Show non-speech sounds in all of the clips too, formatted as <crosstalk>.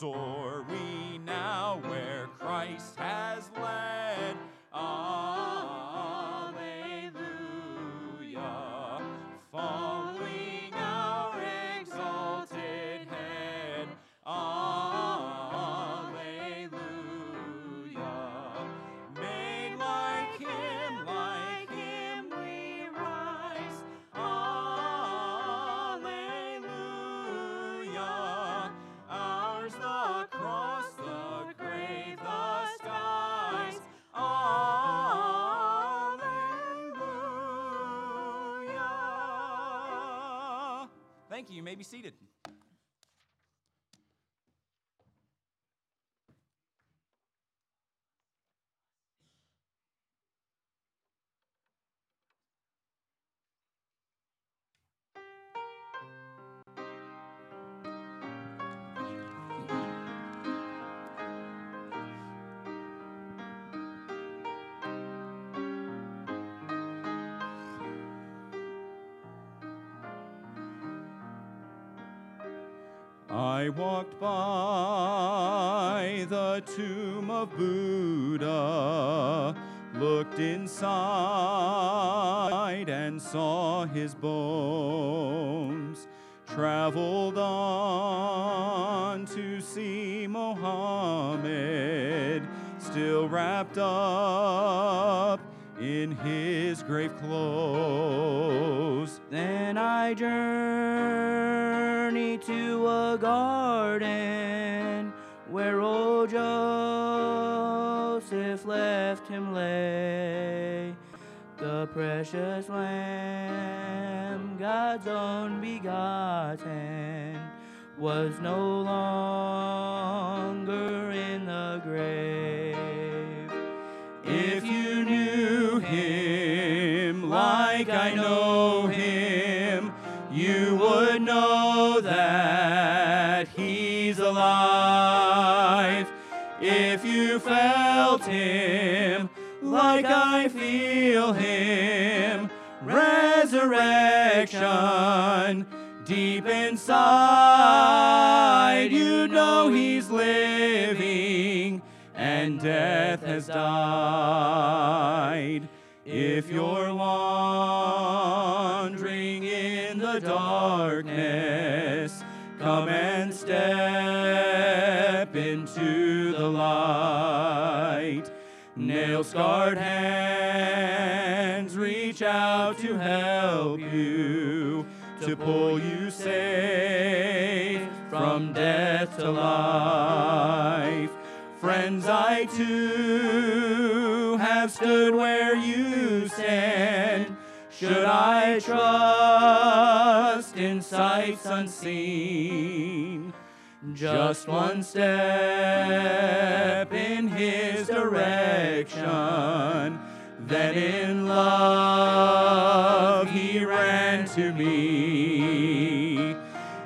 Alleluia. Thank you. You may be seated. I walked by the tomb of Buddha, looked inside and saw his bones, traveled on to see Mohammed, still wrapped up in his grave clothes. Then I journey garden where old Joseph left him lay. The precious lamb, God's own begotten, was no longer resurrection deep inside, you know he's living and death has died. If you're wandering in the darkness, come and step into the light. Nail scarred hands reach out to help you, to pull you safe from death to life. Friends, I too have stood where you stand. Should I trust in sights unseen? Just one step in his direction, then in love he ran to me.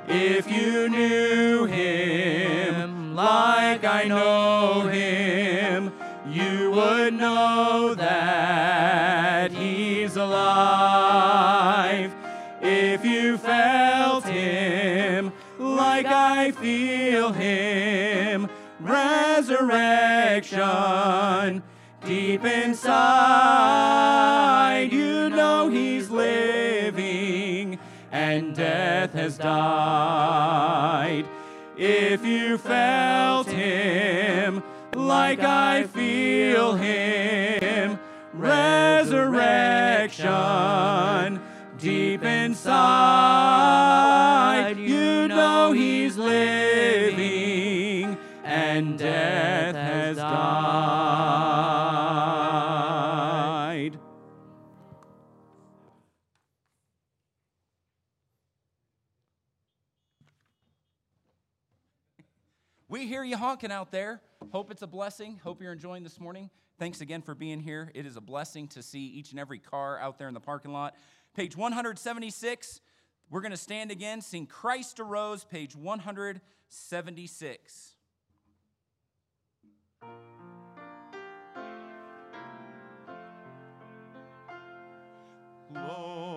If you knew him like I know him, you would know that he's alive. If you felt him like I feel him, resurrection deep inside, you know he's living and death has died. If you felt him like I feel him, resurrection deep inside, you know he's living and death has died. Hear you honking out there. Hope it's a blessing. Hope you're enjoying this morning. Thanks again for being here. It is a blessing to see each and every car out there in the parking lot. Page 176, we're going to stand again, sing Christ Arose, page 176. Amen.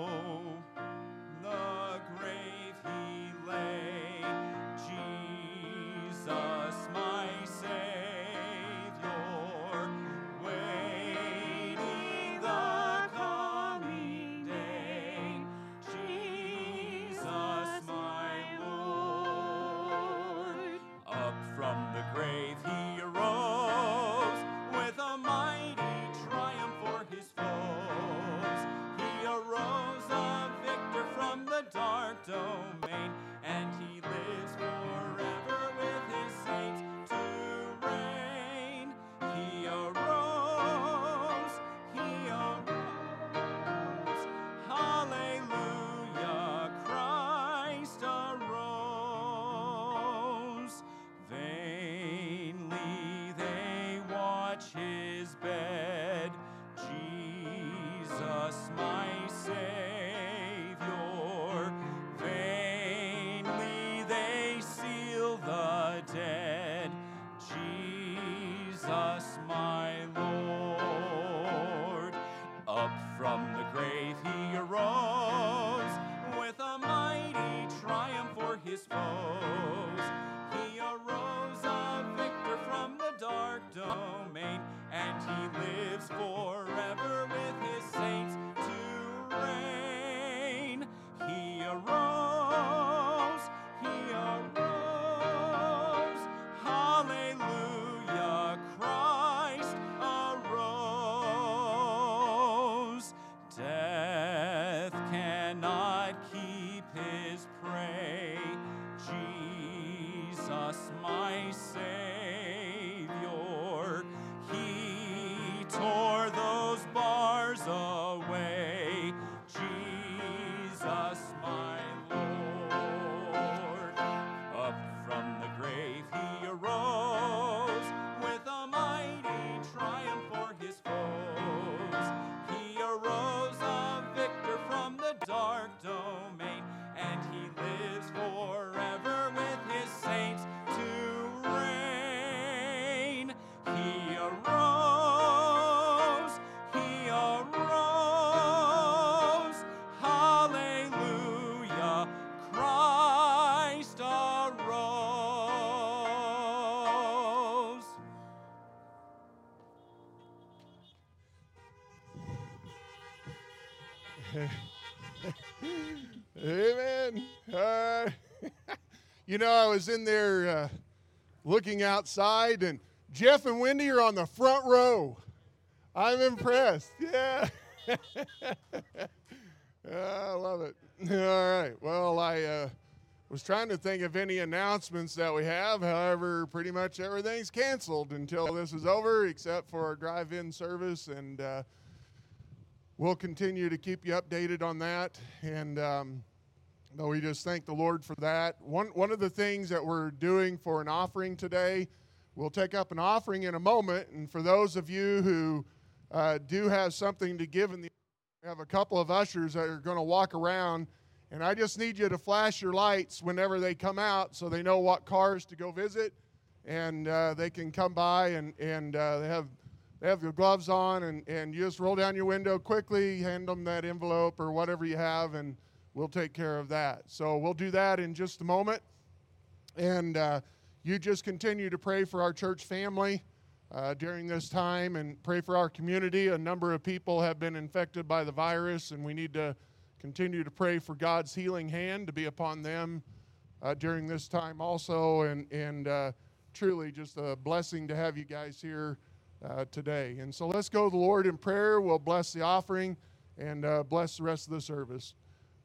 You know, I was in there uh, looking outside, and Jeff and Wendy are on the front row. I'm impressed. <laughs> Yeah. I love it. <laughs> All right. Well, I uh, was trying to think of any announcements that we have. However, pretty much everything's canceled until this is over, except for our drive in service and uh, we'll continue to keep you updated on that. And um, we just thank the Lord for that. One, one of the things that we're doing for an offering today, we'll take up an offering in a moment. And for those of you who uh, do have something to give in the we have a couple of ushers that are going to walk around and i just need you to flash your lights whenever they come out so they know what cars to go visit and uh, they can come by and, and uh, they have they have your gloves on, and, and you just roll down your window quickly, hand them that envelope or whatever you have, and we'll take care of that. So we'll do that in just a moment. And uh, you just continue to pray for our church family uh, during this time and pray for our community. A number of people have been infected by the virus, and we need to continue to pray for God's healing hand to be upon them uh, during this time also. And, and uh, truly, just a blessing to have you guys here uh, today. And so let's go to the Lord in prayer. We'll bless the offering and uh, bless the rest of the service.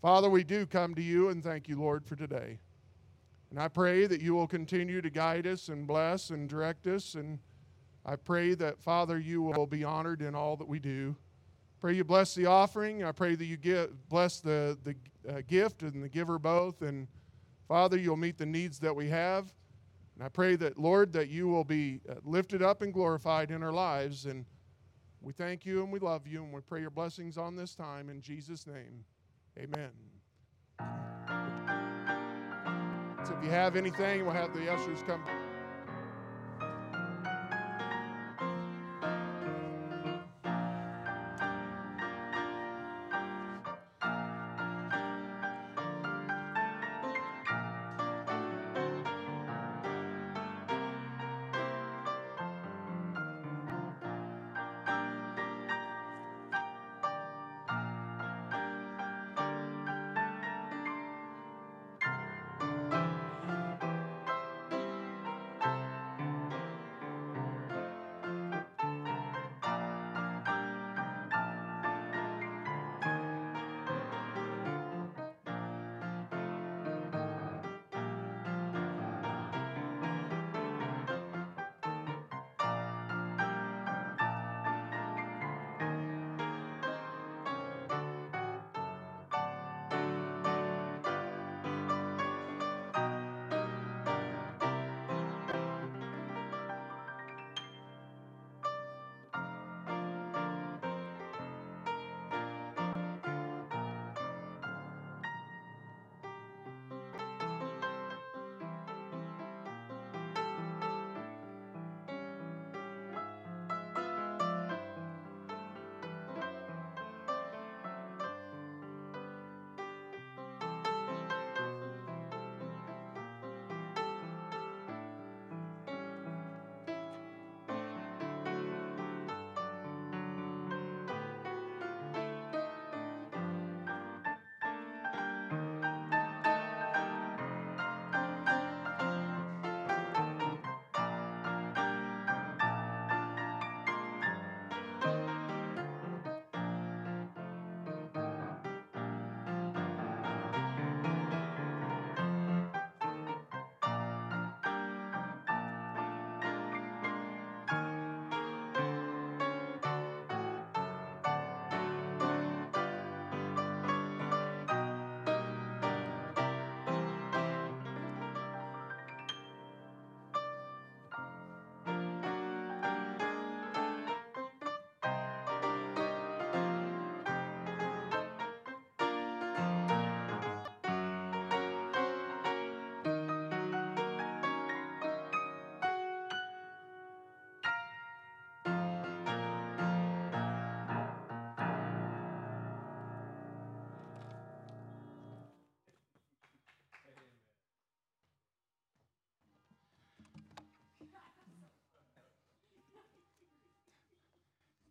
Father, we do come to you and thank you, Lord, for today. And I pray that you will continue to guide us and bless and direct us. And I pray that, Father, you will be honored in all that we do. Pray you bless the offering. I pray that you give, bless the, the uh, gift and the giver both. And Father, you'll meet the needs that we have. And I pray that, Lord, that you will be uh, lifted up and glorified in our lives. And we thank you and we love you. And we pray your blessings on this time in Jesus' name. Amen. So if you have anything, we'll have the ushers come.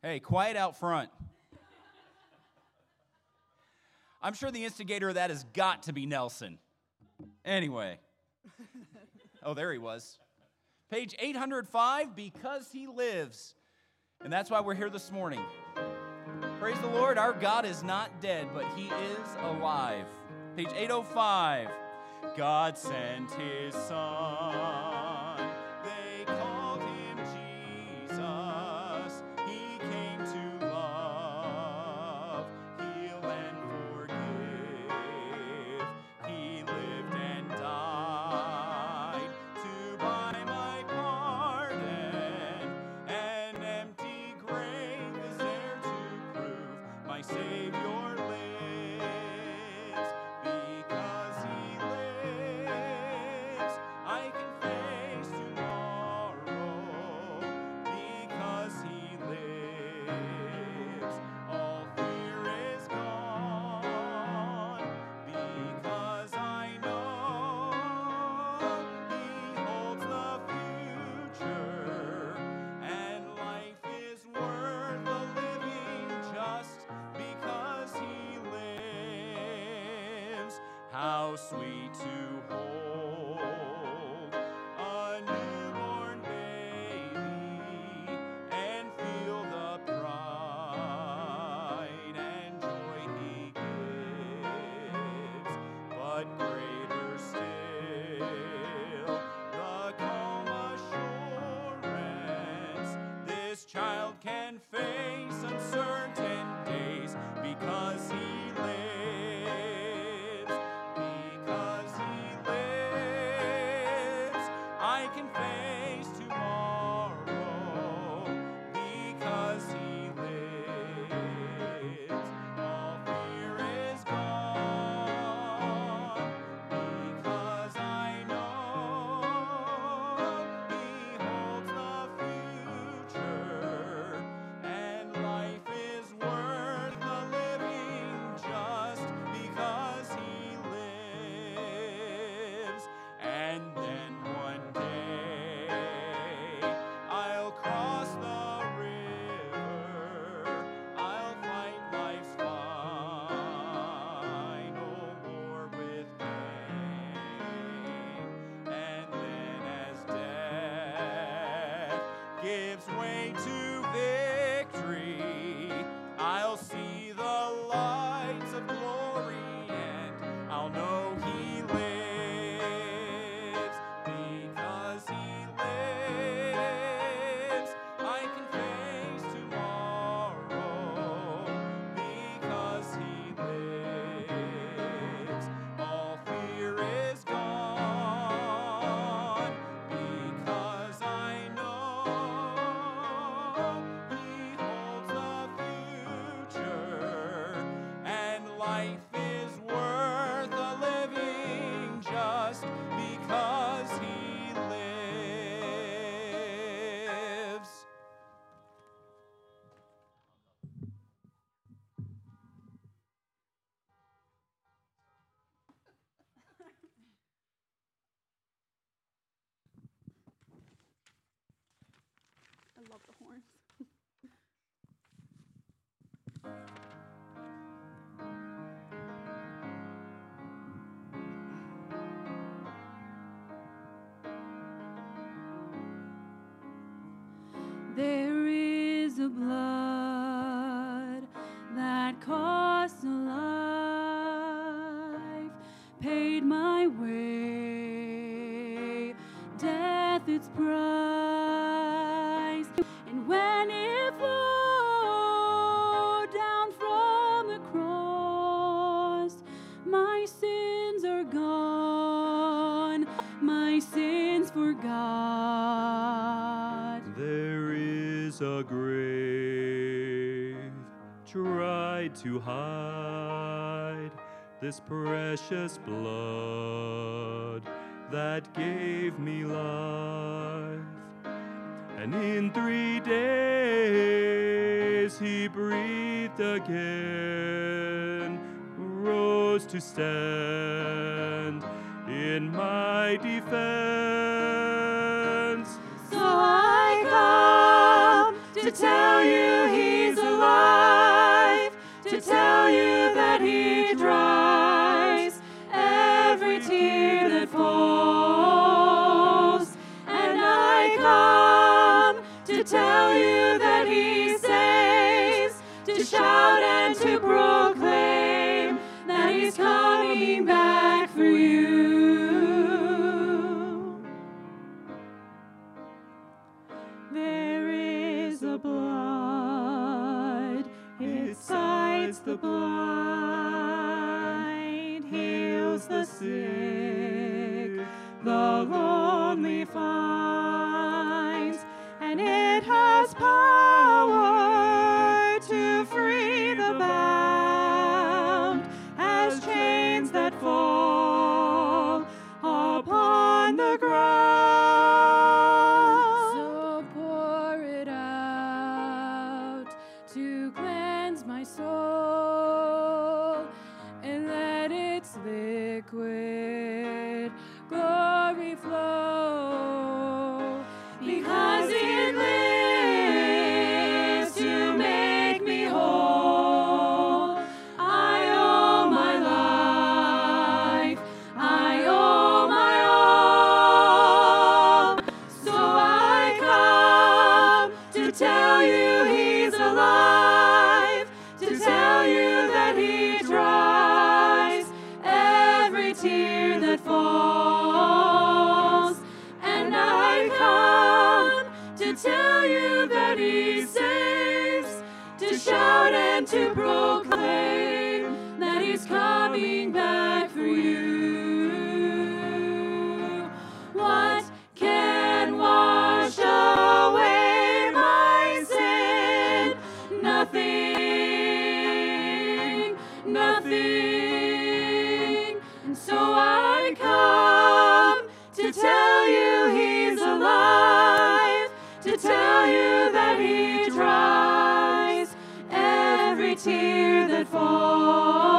Hey, quiet out front. I'm sure the instigator of that has got to be Nelson. Anyway. Oh, there he was. Page 805, because he lives. And that's why we're here this morning. Praise the Lord, our God is not dead, but he is alive. Page 805, God sent his son. love the horns. to hide this precious blood that gave me life. And in three days he breathed again, rose to stand in my defense. the blood. tear that falls.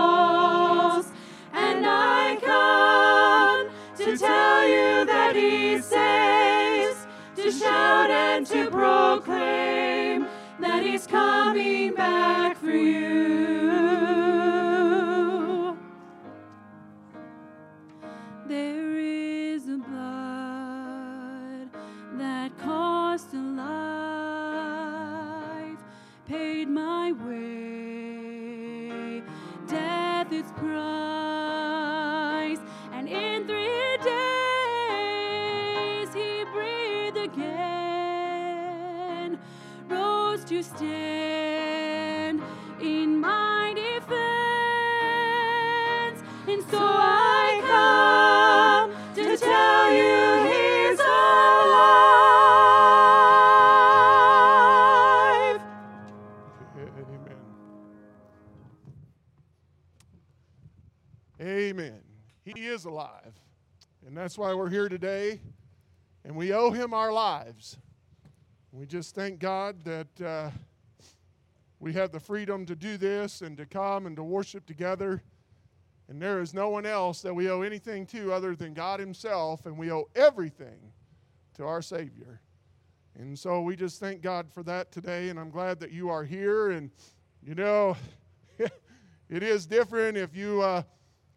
And I come to tell you that He saves, to shout and to proclaim that He's coming back. That's why we're here today. And we owe him our lives. We just thank God that uh, we have the freedom to do this and to come and to worship together. And there is no one else that we owe anything to other than God Himself, and we owe everything to our Savior. And so we just thank God for that today, and I'm glad that you are here. And you know, <laughs> it is different if you. Uh,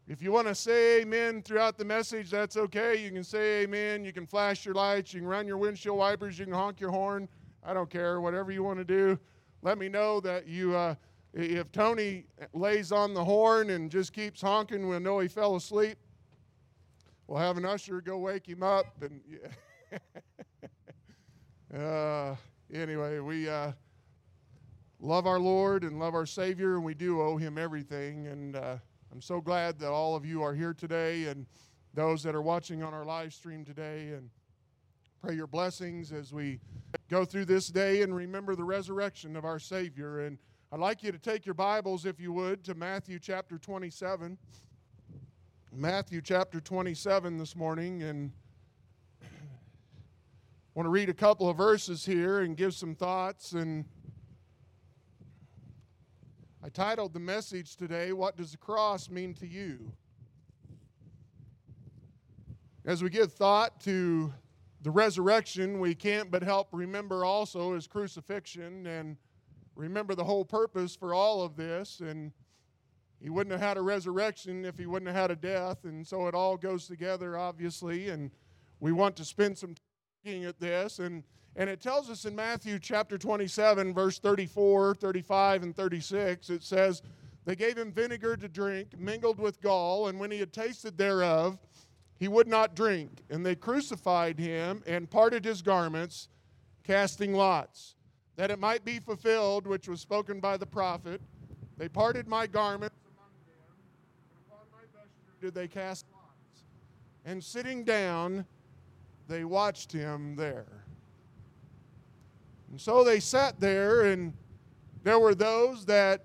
if you want to say amen throughout the message, that's okay. You can say amen. You can flash your lights. You can run your windshield wipers. You can honk your horn. I don't care. Whatever you want to do. Let me know that you, uh, if Tony lays on the horn and just keeps honking, we'll know he fell asleep. We'll have an usher go wake him up. And yeah. <laughs> uh, anyway, we uh, love our Lord and love our Savior, and we do owe him everything. And uh, I'm so glad that all of you are here today and those that are watching on our live stream today. And pray your blessings as we go through this day and remember the resurrection of our Savior. And I'd like you to take your Bibles, if you would, to Matthew chapter 27. Matthew chapter 27 this morning. And I want to read a couple of verses here and give some thoughts and I titled the message today, What Does the Cross Mean to You? As we give thought to the resurrection, we can't but help remember also his crucifixion and remember the whole purpose for all of this. And he wouldn't have had a resurrection if he wouldn't have had a death. And so it all goes together, obviously. And we want to spend some time looking at this. And and it tells us in Matthew chapter 27, verse 34, 35, and 36, it says, They gave him vinegar to drink, mingled with gall, and when he had tasted thereof, he would not drink. And they crucified him and parted his garments, casting lots, that it might be fulfilled which was spoken by the prophet. They parted my garments among them, and upon my vesture did they cast lots. And sitting down, they watched him there. And so they sat there, and there were those that,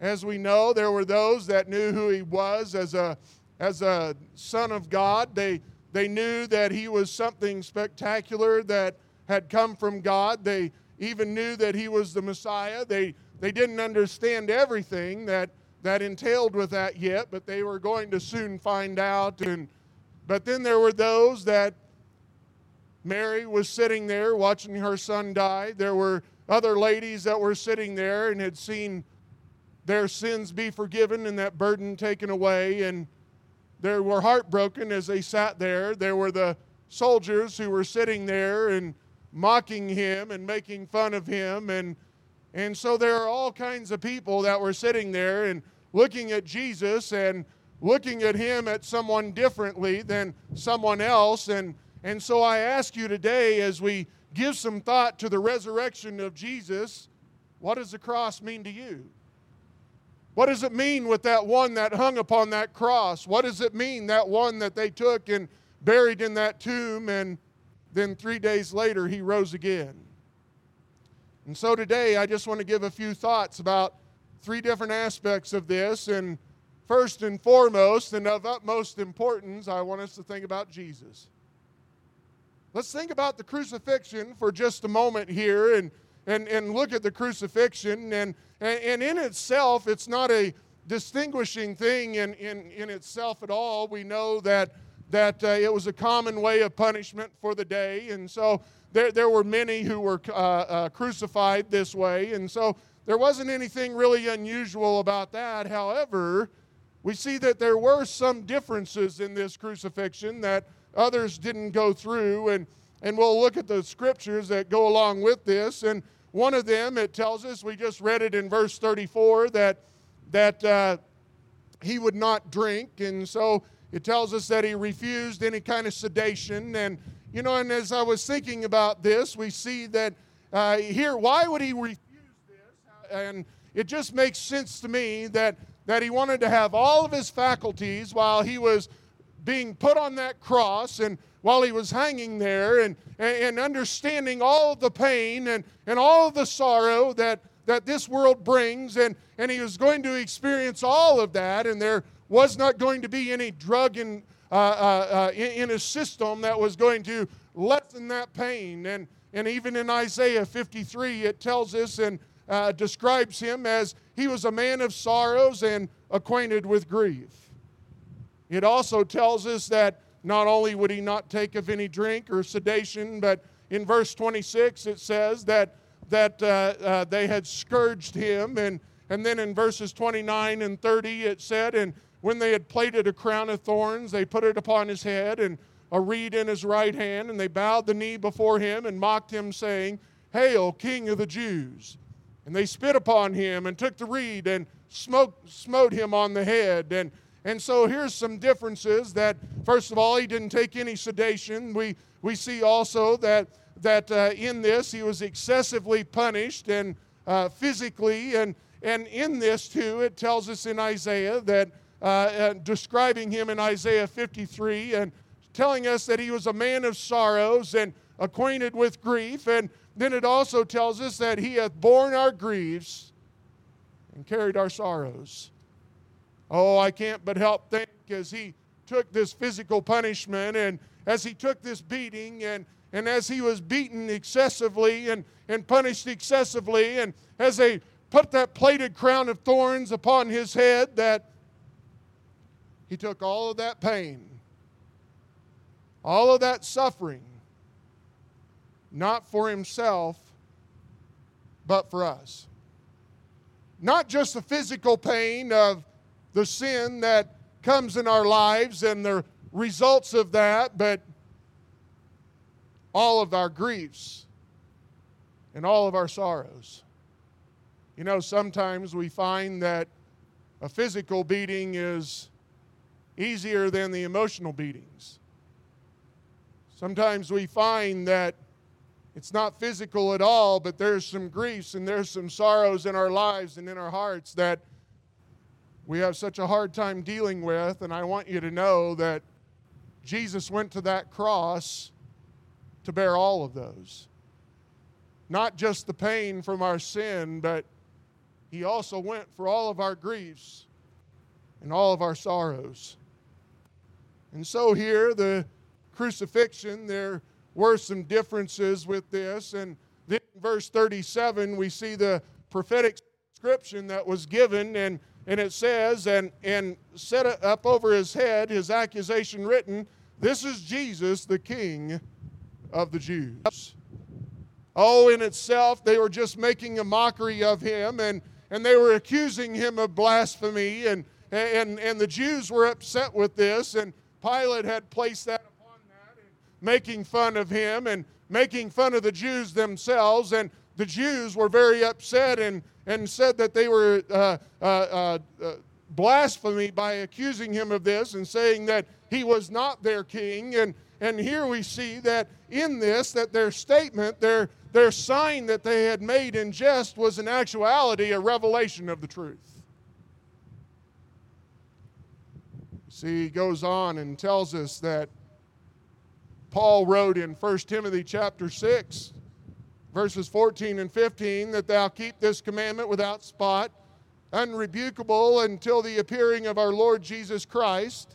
as we know, there were those that knew who he was as a, as a son of God. They, they knew that he was something spectacular that had come from God. They even knew that he was the Messiah. They, they didn't understand everything that, that entailed with that yet, but they were going to soon find out. And, but then there were those that Mary was sitting there watching her son die. There were other ladies that were sitting there and had seen their sins be forgiven and that burden taken away. And they were heartbroken as they sat there. There were the soldiers who were sitting there and mocking him and making fun of him. And, and so there are all kinds of people that were sitting there and looking at Jesus and looking at him at someone differently than someone else. And and so I ask you today, as we give some thought to the resurrection of Jesus, what does the cross mean to you? What does it mean with that one that hung upon that cross? What does it mean, that one that they took and buried in that tomb, and then three days later he rose again? And so today I just want to give a few thoughts about three different aspects of this. And first and foremost, and of utmost importance, I want us to think about Jesus. Let's think about the crucifixion for just a moment here and, and, and look at the crucifixion. And, and in itself, it's not a distinguishing thing in, in, in itself at all. We know that, that uh, it was a common way of punishment for the day. And so there, there were many who were uh, uh, crucified this way. And so there wasn't anything really unusual about that. However, we see that there were some differences in this crucifixion that others didn't go through. And, and we'll look at the scriptures that go along with this. And one of them, it tells us, we just read it in verse 34, that, that uh, he would not drink. And so it tells us that he refused any kind of sedation. And, you know, and as I was thinking about this, we see that uh, here, why would he refuse this? And it just makes sense to me that, that he wanted to have all of his faculties while he was being put on that cross and while he was hanging there and, and understanding all the pain and, and all the sorrow that, that this world brings, and, and he was going to experience all of that, and there was not going to be any drug in, uh, uh, uh, in, in his system that was going to lessen that pain. And, and even in Isaiah 53, it tells us and uh, describes him as he was a man of sorrows and acquainted with grief. It also tells us that not only would he not take of any drink or sedation, but in verse 26 it says that, that uh, uh, they had scourged him. And, and then in verses 29 and 30 it said, And when they had plaited a crown of thorns, they put it upon his head and a reed in his right hand, and they bowed the knee before him and mocked him, saying, Hail, King of the Jews! And they spit upon him and took the reed and smote, smote him on the head. And, and so here's some differences that, first of all, he didn't take any sedation. We, we see also that, that uh, in this he was excessively punished and uh, physically. And, and in this, too, it tells us in Isaiah that, uh, uh describing him in Isaiah 53 and telling us that he was a man of sorrows and acquainted with grief. And then it also tells us that he hath borne our griefs and carried our sorrows. Oh, I can't but help think as he took this physical punishment and as he took this beating and, and as he was beaten excessively and, and punished excessively, and as they put that plaited crown of thorns upon his head, that he took all of that pain, all of that suffering, not for himself, but for us. Not just the physical pain of the sin that comes in our lives and the results of that, but all of our griefs and all of our sorrows. You know, sometimes we find that a physical beating is easier than the emotional beatings. Sometimes we find that it's not physical at all, but there's some griefs and there's some sorrows in our lives and in our hearts that we have such a hard time dealing with. And I want you to know that Jesus went to that cross to bear all of those. Not just the pain from our sin, but He also went for all of our griefs and all of our sorrows. And so here, the crucifixion, there were some differences with this. And then in verse 37, we see the prophetic description that was given, and, and it says, and, and set up over his head his accusation written, This is Jesus, the King of the Jews. Oh, in itself, they were just making a mockery of him, and, and they were accusing him of blasphemy, and, and, and the Jews were upset with this, and Pilate had placed that upon that, and making fun of him and making fun of the Jews themselves. And the Jews were very upset and, and said that they were uh, uh, uh, uh, blasphemy by accusing him of this and saying that he was not their king. And, and here we see that in this, that their statement, their, their sign that they had made in jest was in actuality a revelation of the truth. See, he goes on and tells us that Paul wrote in 1 Timothy chapter 6, verses 14 and 15, that thou keep this commandment without spot, unrebukable until the appearing of our Lord Jesus Christ,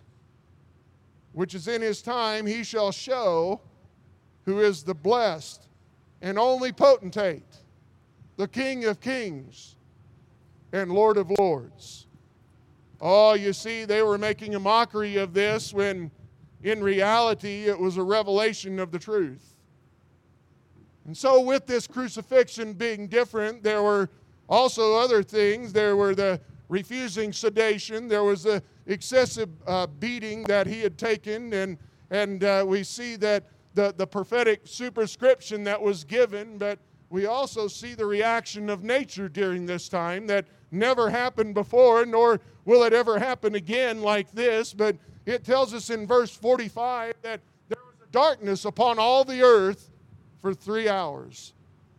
which is in his time, he shall show who is the blessed and only potentate, the King of kings and Lord of lords. Oh, you see, they were making a mockery of this when in reality, it was a revelation of the truth. And so, with this crucifixion being different, there were also other things. There were the refusing sedation, there was the excessive uh, beating that he had taken, and, and uh, we see that the, the prophetic superscription that was given, but we also see the reaction of nature during this time that never happened before, nor will it ever happen again like this. But it tells us in verse 45 that there was a darkness upon all the earth for three hours.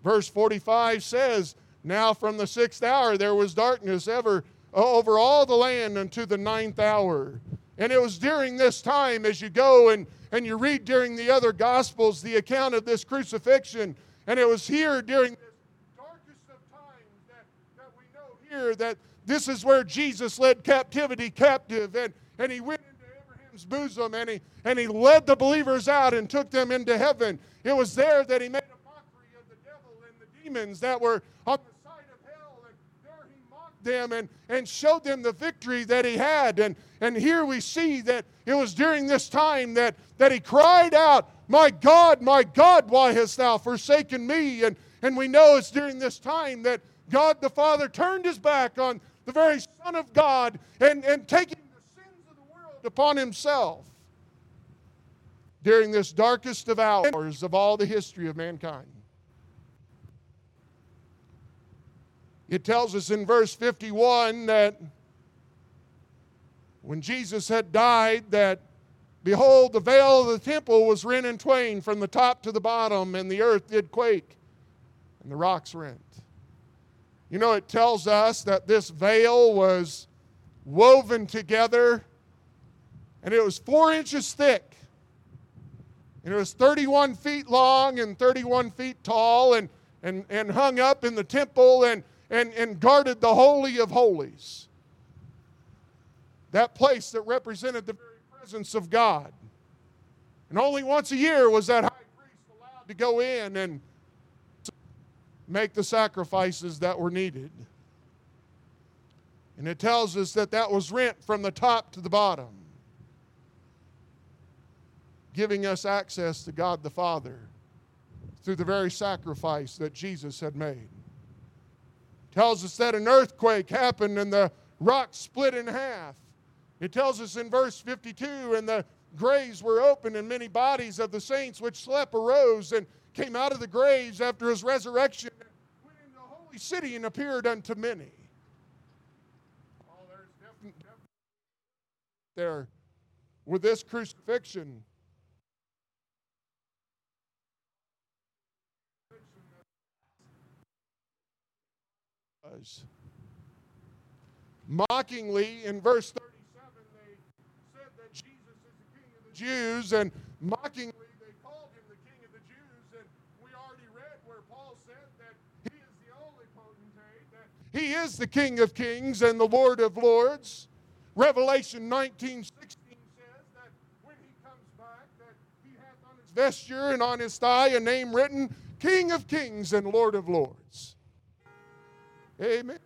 Verse 45 says, Now from the sixth hour there was darkness ever uh, over all the land unto the ninth hour. And it was during this time, as you go and, and you read during the other Gospels the account of this crucifixion, and it was here during this darkest of times that that we know here that this is where Jesus led captivity captive, and, and he went Abraham's bosom, and he, and he led the believers out and took them into heaven. It was there that he made a mockery of the devil and the demons that were on the side of hell, and there he mocked them and, and showed them the victory that he had. And, and here we see that it was during this time that, that he cried out, My God, my God, why hast thou forsaken me? And, and we know it's during this time that God the Father turned his back on the very Son of God and, and taking upon himself during this darkest of hours of all the history of mankind. It tells us in verse 51 that when Jesus had died, that behold, the veil of the temple was rent in twain from the top to the bottom, and the earth did quake, and the rocks rent. You know, it tells us that this veil was woven together, and it was four inches thick. And it was 31 feet long and 31 feet tall, and, and, and hung up in the temple and, and, and guarded the Holy of Holies. That place that represented the very presence of God. And only once a year was that high priest allowed to go in and make the sacrifices that were needed. And it tells us that that was rent from the top to the bottom, giving us access to God the Father through the very sacrifice that Jesus had made. It tells us that an earthquake happened and the rock split in half. It tells us in verse 52 and the graves were opened and many bodies of the saints which slept arose and came out of the graves after his resurrection and went into the holy city and appeared unto many. There's definitely there with this crucifixion. Mockingly, in verse 37, they said that Jesus is the King of the Jews, and mockingly they called him the King of the Jews. And we already read where Paul said that he is the only potentate, that he is the King of kings and the Lord of lords. Revelation 19 16 says that when he comes back, that he hath on his vesture and on his thigh a name written, King of kings and Lord of lords. Amen.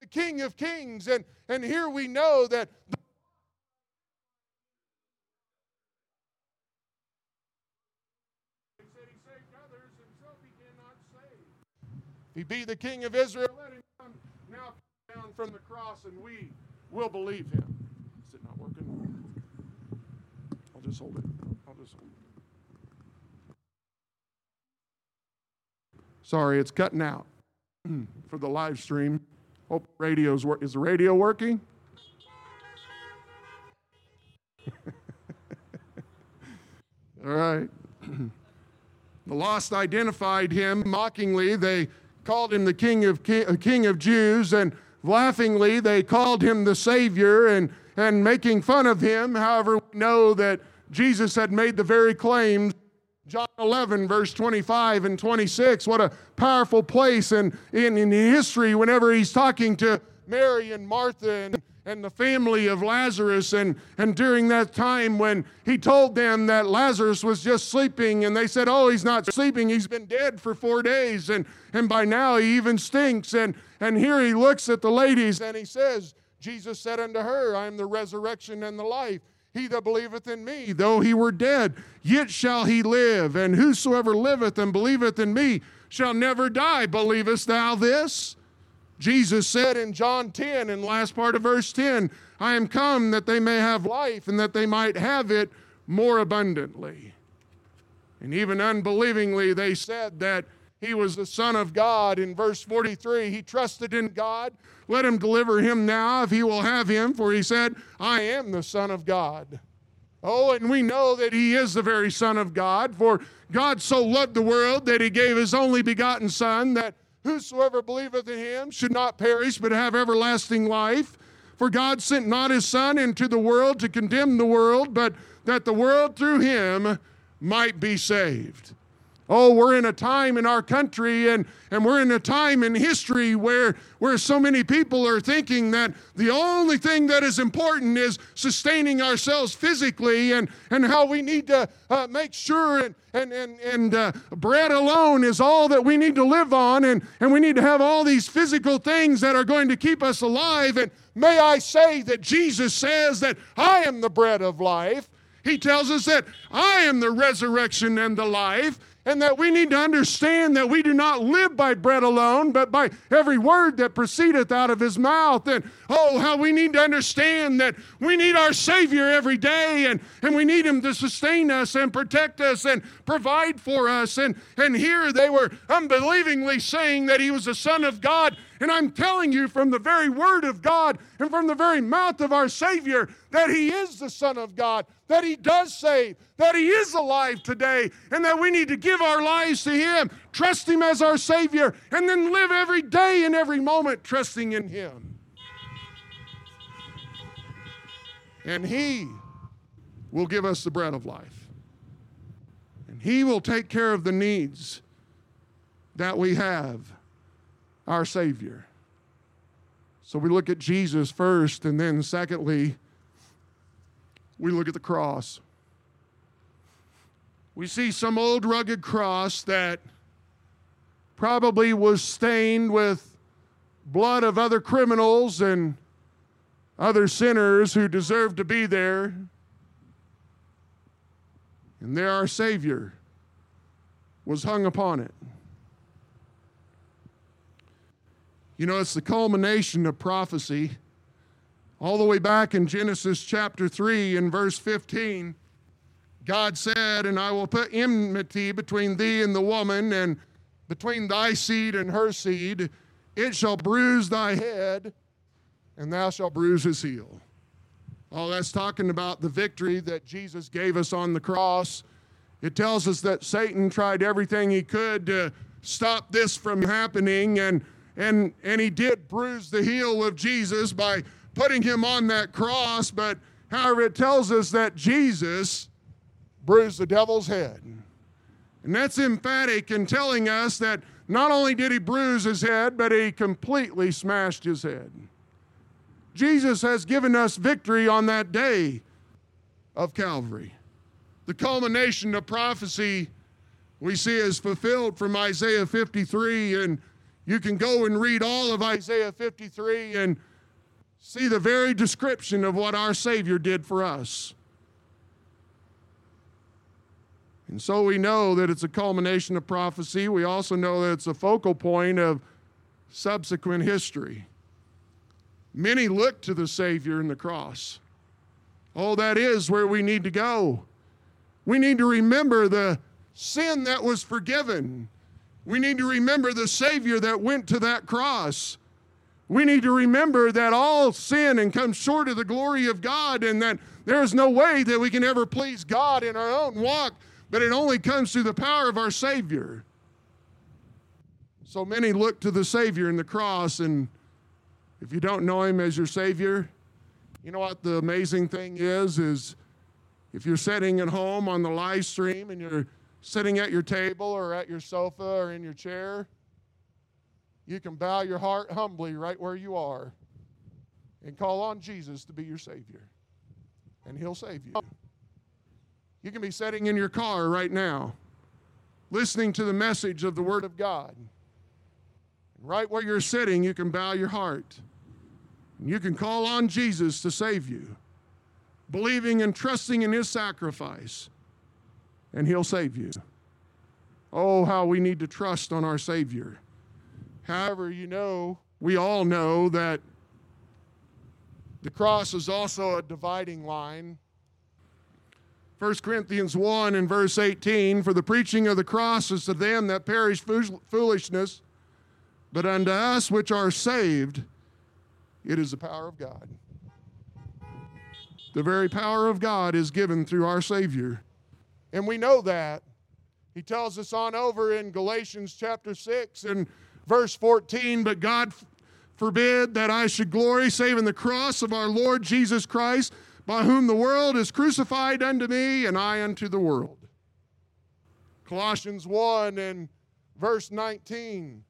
The King of Kings, and, and here we know that the He be the King of Israel, let him come now down from the cross, and we will believe him. Is it not working? I'll just hold it. I'll just hold it. Sorry, it's cutting out <clears throat> for the live stream. Hope radio's work. Is the radio working? <laughs> All right. <clears throat> The lost identified him mockingly. They called him the king of, uh, king of Jews, and laughingly they called him the Savior and, and making fun of him. However, we know that Jesus had made the very claims. John 11, verse 25 and 26. What a powerful place in, in, in history whenever he's talking to Mary and Martha and, and the family of Lazarus. And, and during that time when he told them that Lazarus was just sleeping, and they said, Oh, he's not sleeping, he's been dead for four days, and, and by now he even stinks. And, and here he looks at the ladies and he says, Jesus said unto her, I am the resurrection and the life. He that believeth in me, though he were dead, yet shall he live. And whosoever liveth and believeth in me shall never die. Believest thou this? Jesus said in John 10, in the last part of verse 10, I am come that they may have life and that they might have it more abundantly. And even unbelievingly, they said that he was the Son of God. In verse 43, he trusted in God. Let him deliver him now if he will have him, for he said, I am the Son of God. Oh, and we know that he is the very Son of God, for God so loved the world that he gave his only begotten Son, that whosoever believeth in him should not perish, but have everlasting life. For God sent not his Son into the world to condemn the world, but that the world through him might be saved. Oh, we're in a time in our country and, and we're in a time in history where, where so many people are thinking that the only thing that is important is sustaining ourselves physically and, and how we need to uh, make sure and, and, and, and uh, bread alone is all that we need to live on and, and we need to have all these physical things that are going to keep us alive. And may I say that Jesus says that I am the bread of life. He tells us that I am the resurrection and the life and that we need to understand that we do not live by bread alone, but by every word that proceedeth out of his mouth. And oh, how we need to understand that we need our Savior every day, and, and we need him to sustain us and protect us and provide for us. And, and here they were unbelievingly saying that he was the Son of God. And I'm telling you from the very word of God and from the very mouth of our Savior that He is the Son of God, that He does save, that He is alive today, and that we need to give our lives to Him, trust Him as our Savior, and then live every day and every moment trusting in Him. And He will give us the bread of life. And He will take care of the needs that we have our Savior. So we look at Jesus first, and then secondly, we look at the cross. We see some old rugged cross that probably was stained with blood of other criminals and other sinners who deserved to be there. And there our Savior was hung upon it. You know, it's the culmination of prophecy. All the way back in Genesis chapter 3 and verse 15, God said, And I will put enmity between thee and the woman, and between thy seed and her seed. It shall bruise thy head, and thou shalt bruise his heel. Oh, that's talking about the victory that Jesus gave us on the cross. It tells us that Satan tried everything he could to stop this from happening, and and, and he did bruise the heel of Jesus by putting him on that cross, but however, it tells us that Jesus bruised the devil's head. And that's emphatic in telling us that not only did he bruise his head, but he completely smashed his head. Jesus has given us victory on that day of Calvary. The culmination of prophecy we see is fulfilled from Isaiah 53 and you can go and read all of Isaiah 53 and see the very description of what our Savior did for us. And so we know that it's a culmination of prophecy. We also know that it's a focal point of subsequent history. Many look to the Savior and the cross. Oh, that is where we need to go. We need to remember the sin that was forgiven we need to remember the Savior that went to that cross. We need to remember that all sin and come short of the glory of God, and that there is no way that we can ever please God in our own walk, but it only comes through the power of our Savior. So many look to the Savior in the cross, and if you don't know Him as your Savior, you know what the amazing thing is? Is if you're sitting at home on the live stream and you're sitting at your table or at your sofa or in your chair, you can bow your heart humbly right where you are and call on Jesus to be your Savior, and He'll save you. You can be sitting in your car right now, listening to the message of the Word of God. Right where you're sitting, you can bow your heart. And you can call on Jesus to save you, believing and trusting in His sacrifice and He'll save you. Oh, how we need to trust on our Savior. However, you know, we all know that the cross is also a dividing line. 1 Corinthians 1 and verse 18 For the preaching of the cross is to them that perish foolishness, but unto us which are saved, it is the power of God. The very power of God is given through our Savior. And we know that. He tells us on over in Galatians chapter 6 and verse 14, but God forbid that I should glory save in the cross of our Lord Jesus Christ, by whom the world is crucified unto me and I unto the world. Colossians 1 and verse 19.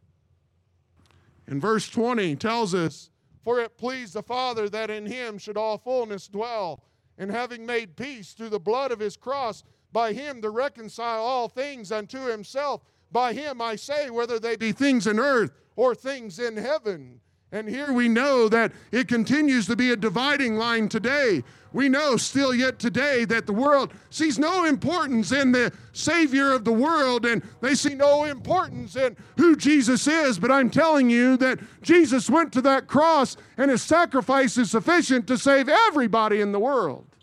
And verse 20 tells us, For it pleased the Father that in him should all fullness dwell, and having made peace through the blood of his cross, by him to reconcile all things unto himself. By him I say, whether they be things in earth or things in heaven. And here we know that it continues to be a dividing line today. We know still yet today that the world sees no importance in the Savior of the world and they see no importance in who Jesus is. But I'm telling you that Jesus went to that cross and his sacrifice is sufficient to save everybody in the world.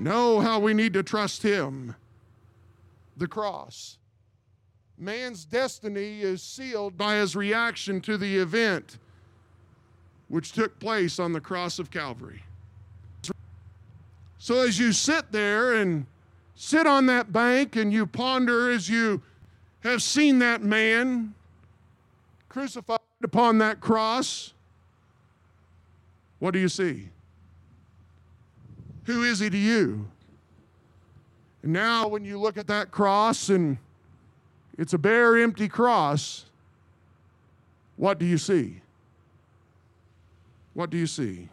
Know how we need to trust him. The cross. Man's destiny is sealed by his reaction to the event which took place on the cross of Calvary. So, as you sit there and sit on that bank and you ponder as you have seen that man crucified upon that cross, what do you see? Who is he to you? And now, when you look at that cross and it's a bare, empty cross. What do you see? What do you see?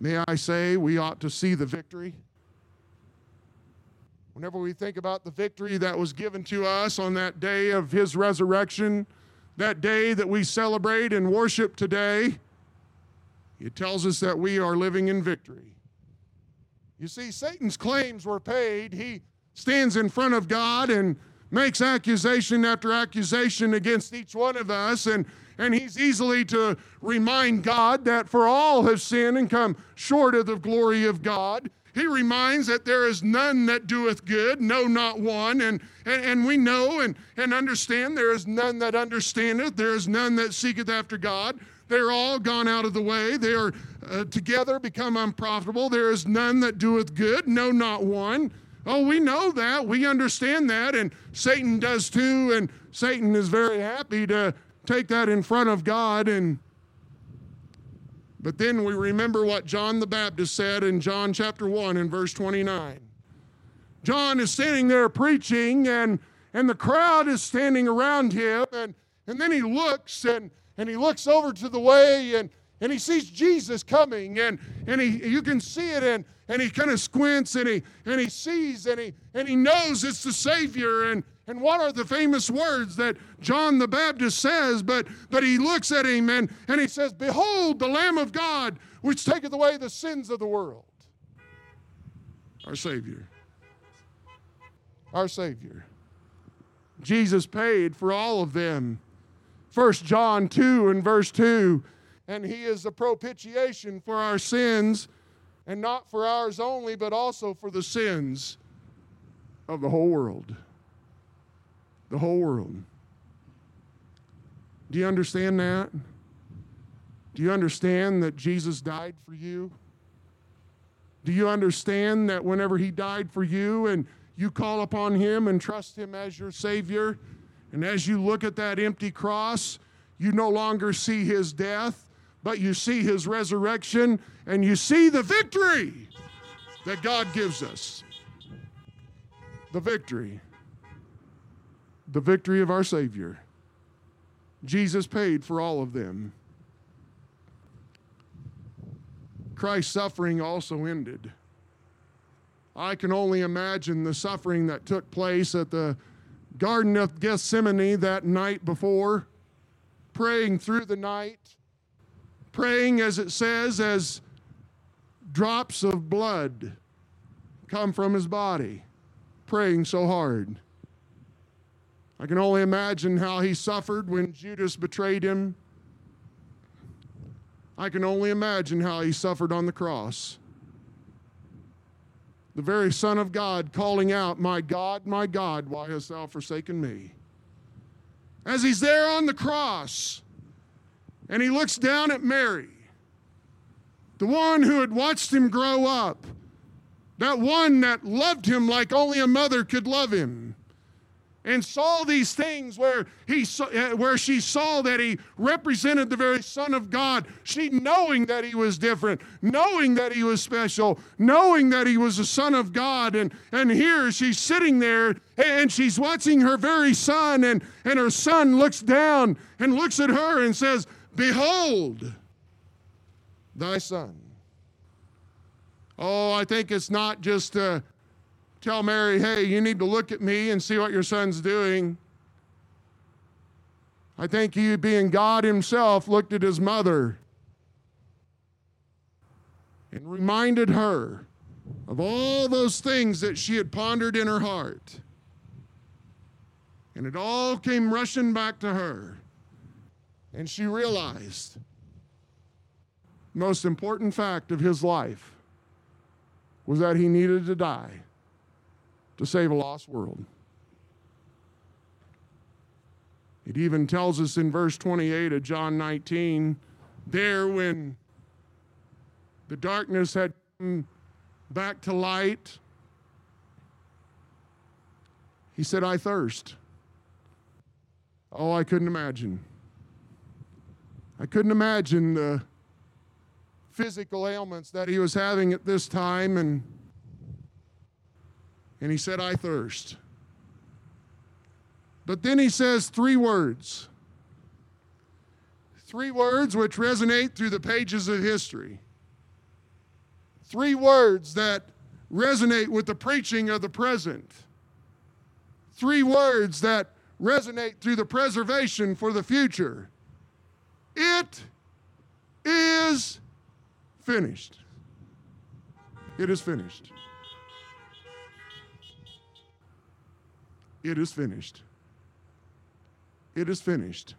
May I say, we ought to see the victory. Whenever we think about the victory that was given to us on that day of his resurrection, that day that we celebrate and worship today, it tells us that we are living in victory. You see, Satan's claims were paid. He stands in front of God and makes accusation after accusation against each one of us, and, and he's easily to remind God that for all have sinned and come short of the glory of God. He reminds that there is none that doeth good, no, not one. And, and, and we know and, and understand there is none that understandeth, there is none that seeketh after God. They're all gone out of the way. They are uh, together become unprofitable. There is none that doeth good, no, not one. Oh, we know that. We understand that. And Satan does too. And Satan is very happy to take that in front of God. And but then we remember what John the Baptist said in John chapter 1 and verse 29. John is standing there preaching, and, and the crowd is standing around him, and, and then he looks and, and he looks over to the way and, and he sees Jesus coming, and, and he, you can see it, and, and he kind of squints and he, and he sees and he, and he knows it's the Savior. And, and what are the famous words that John the Baptist says? But, but he looks at him and, and he says, Behold, the Lamb of God, which taketh away the sins of the world. Our Savior. Our Savior. Jesus paid for all of them. 1 John 2 and verse 2 and he is the propitiation for our sins, and not for ours only, but also for the sins of the whole world. The whole world. Do you understand that? Do you understand that Jesus died for you? Do you understand that whenever he died for you and you call upon him and trust him as your Savior, and as you look at that empty cross, you no longer see his death, but you see his resurrection and you see the victory that God gives us. The victory. The victory of our Savior. Jesus paid for all of them. Christ's suffering also ended. I can only imagine the suffering that took place at the Garden of Gethsemane that night before, praying through the night praying, as it says, as drops of blood come from his body, praying so hard. I can only imagine how he suffered when Judas betrayed him. I can only imagine how he suffered on the cross. The very Son of God calling out, My God, my God, why hast thou forsaken me? As he's there on the cross, and he looks down at Mary, the one who had watched him grow up, that one that loved him like only a mother could love him. And saw these things where he saw, uh, where she saw that he represented the very son of god. She knowing that he was different knowing that he was special knowing that he was a son of god. And and here she's sitting there and she's watching her very son and and her son looks down and looks at her and says behold thy son. Oh i think it's not just uh, tell Mary, hey, you need to look at me and see what your son's doing. I think he, being God himself, looked at his mother and reminded her of all those things that she had pondered in her heart. And it all came rushing back to her. And she realized the most important fact of his life was that he needed to die to save a lost world. It even tells us in verse 28 of John 19, there when the darkness had come back to light, he said, I thirst. Oh, I couldn't imagine. I couldn't imagine the physical ailments that he was having at this time and and he said, I thirst. But then he says three words. Three words which resonate through the pages of history. Three words that resonate with the preaching of the present. Three words that resonate through the preservation for the future. It is finished. It is finished. It is finished. It is finished.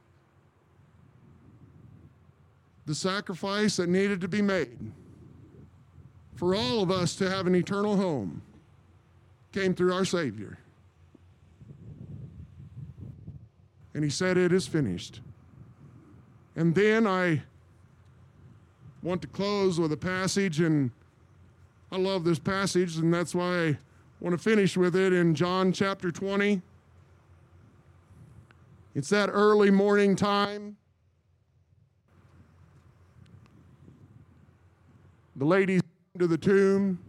The sacrifice that needed to be made for all of us to have an eternal home came through our Savior. And he said, It is finished. And then I want to close with a passage, and I love this passage, and that's why I want to finish with it in John chapter 20. It's that early morning time. The ladies to the tomb.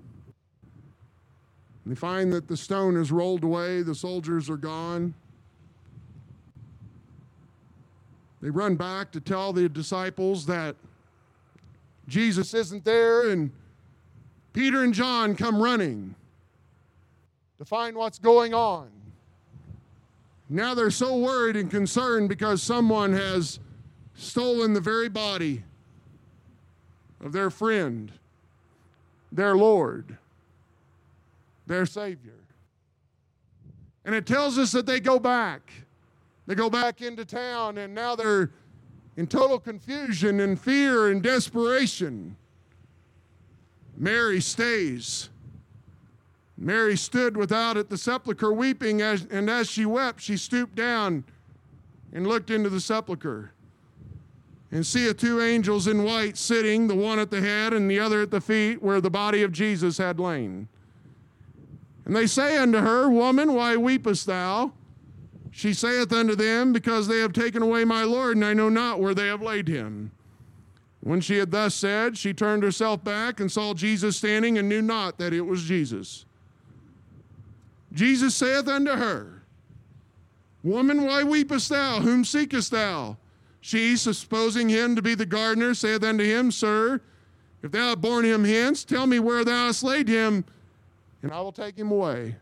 They find that the stone is rolled away, the soldiers are gone. They run back to tell the disciples that Jesus isn't there, and Peter and John come running to find what's going on. Now they're so worried and concerned because someone has stolen the very body of their friend, their Lord, their Savior. And it tells us that they go back. They go back into town, and now they're in total confusion and fear and desperation. Mary stays. Mary stood without at the sepulchre weeping, as, and as she wept, she stooped down and looked into the sepulchre. And seeth two angels in white sitting, the one at the head and the other at the feet, where the body of Jesus had lain. And they say unto her, Woman, why weepest thou? She saith unto them, Because they have taken away my Lord, and I know not where they have laid him. When she had thus said, she turned herself back and saw Jesus standing, and knew not that it was Jesus. Jesus saith unto her, Woman, why weepest thou? Whom seekest thou? She, supposing him to be the gardener, saith unto him, Sir, if thou have borne him hence, tell me where thou hast laid him, and I will take him away.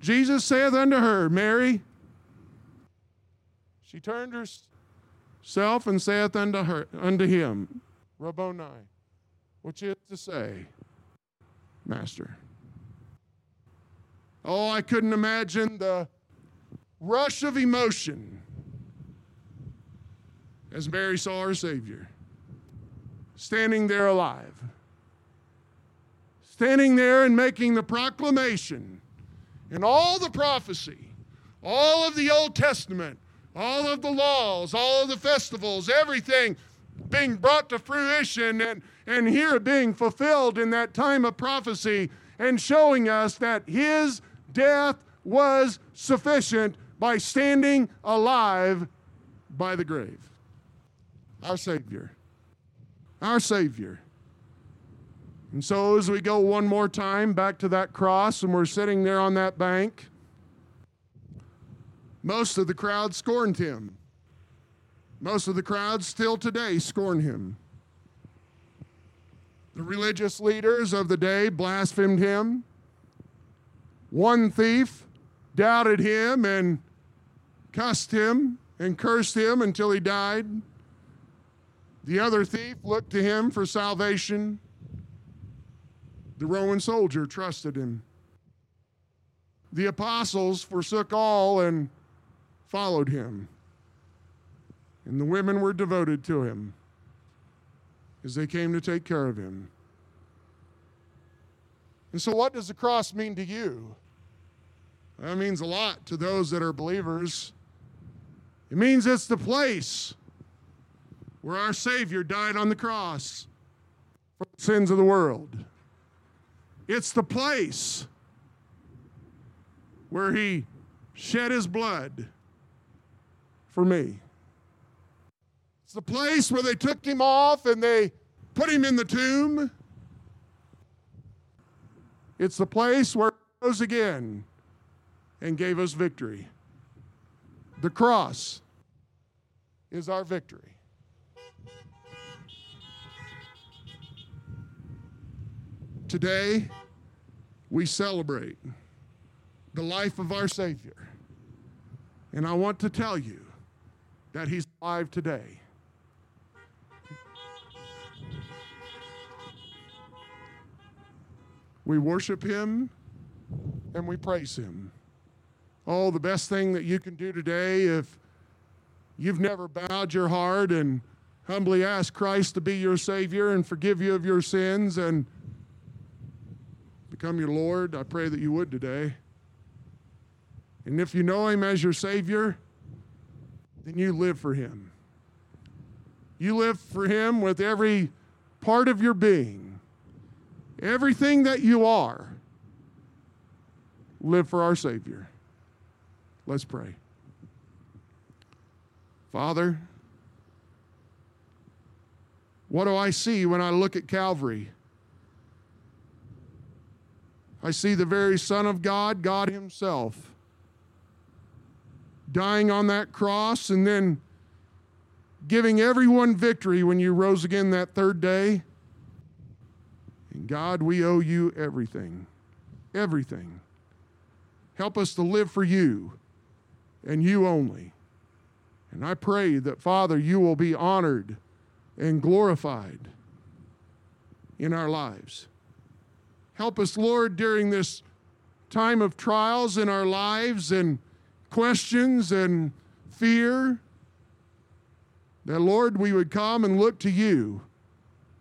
Jesus saith unto her, Mary. She turned herself and saith unto her unto him, Rabboni, which is to say, Master. Oh, I couldn't imagine the rush of emotion as Mary saw her Savior standing there alive, standing there and making the proclamation and all the prophecy, all of the Old Testament, all of the laws, all of the festivals, everything being brought to fruition and, and here being fulfilled in that time of prophecy and showing us that His death was sufficient by standing alive by the grave. Our Savior. Our Savior. And so, as we go one more time back to that cross and we're sitting there on that bank, most of the crowd scorned him. Most of the crowd still today scorn him. The religious leaders of the day blasphemed him. One thief doubted him and cussed him and cursed him until he died. The other thief looked to him for salvation. The Roman soldier trusted him. The apostles forsook all and followed him. And the women were devoted to him as they came to take care of him. And so, what does the cross mean to you? That means a lot to those that are believers. It means it's the place where our Savior died on the cross for the sins of the world. It's the place where He shed His blood for me. It's the place where they took Him off and they put Him in the tomb. It's the place where He rose again and gave us victory. The cross is our victory. Today, we celebrate the life of our Savior. And I want to tell you that He's alive today. We worship Him and we praise Him. Oh, the best thing that you can do today if you've never bowed your heart and humbly asked Christ to be your Savior and forgive you of your sins and become your Lord, I pray that you would today. And if you know Him as your Savior, then you live for Him. You live for Him with every part of your being, everything that you are. Live for our Savior. Let's pray. Father, what do I see when I look at Calvary? I see the very Son of God, God Himself, dying on that cross and then giving everyone victory when you rose again that third day. And God, we owe you everything. Everything. Help us to live for you and you only. And I pray that, Father, you will be honored and glorified in our lives. Help us, Lord, during this time of trials in our lives and questions and fear, that, Lord, we would come and look to you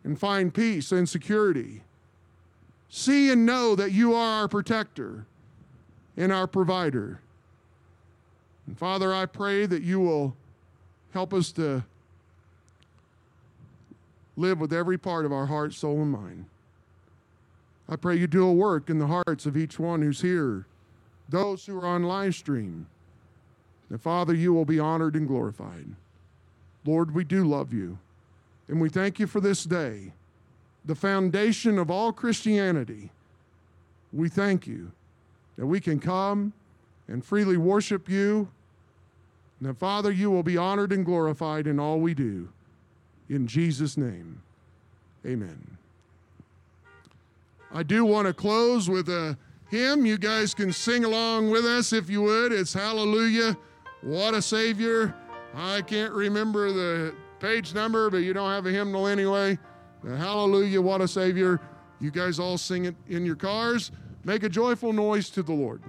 and find peace and security. See and know that you are our protector and our provider. And Father, I pray that you will help us to live with every part of our heart, soul, and mind. I pray you do a work in the hearts of each one who's here, those who are on live stream. That, Father, you will be honored and glorified. Lord, we do love you. And we thank you for this day, the foundation of all Christianity. We thank you that we can come and freely worship you. And that, Father, you will be honored and glorified in all we do. In Jesus' name, amen. I do want to close with a hymn. You guys can sing along with us if you would. It's Hallelujah, What a Savior. I can't remember the page number, but you don't have a hymnal anyway. Hallelujah, What a Savior. You guys all sing it in your cars. Make a joyful noise to the Lord.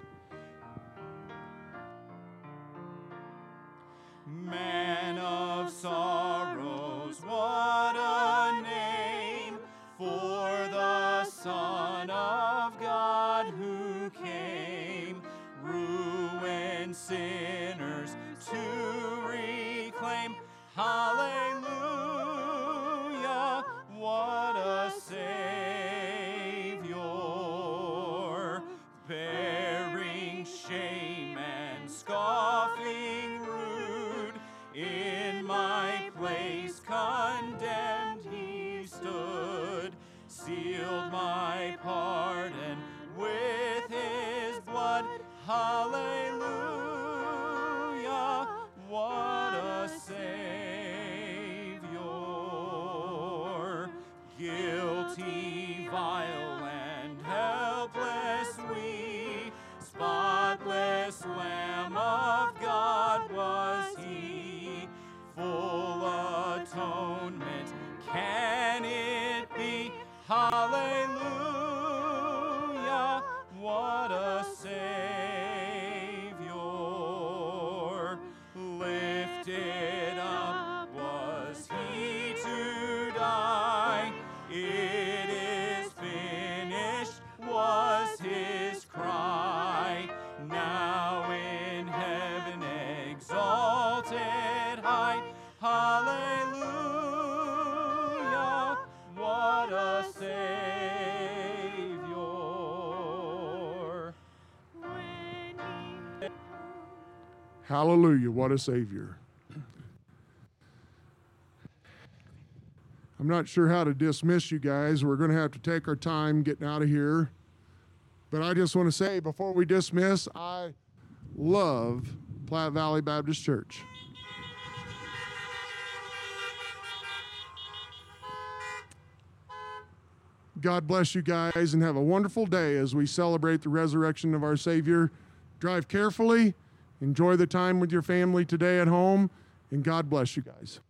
Sorrows, what a name for the Son of God who came, ruined sinners to reclaim. Hallelujah, Hallelujah. What a Savior. I'm not sure how to dismiss you guys. We're going to have to take our time getting out of here. But I just want to say before we dismiss, I love Platte Valley Baptist Church. God bless you guys and have a wonderful day as we celebrate the resurrection of our Savior. Drive carefully, enjoy the time with your family today at home, and God bless you guys.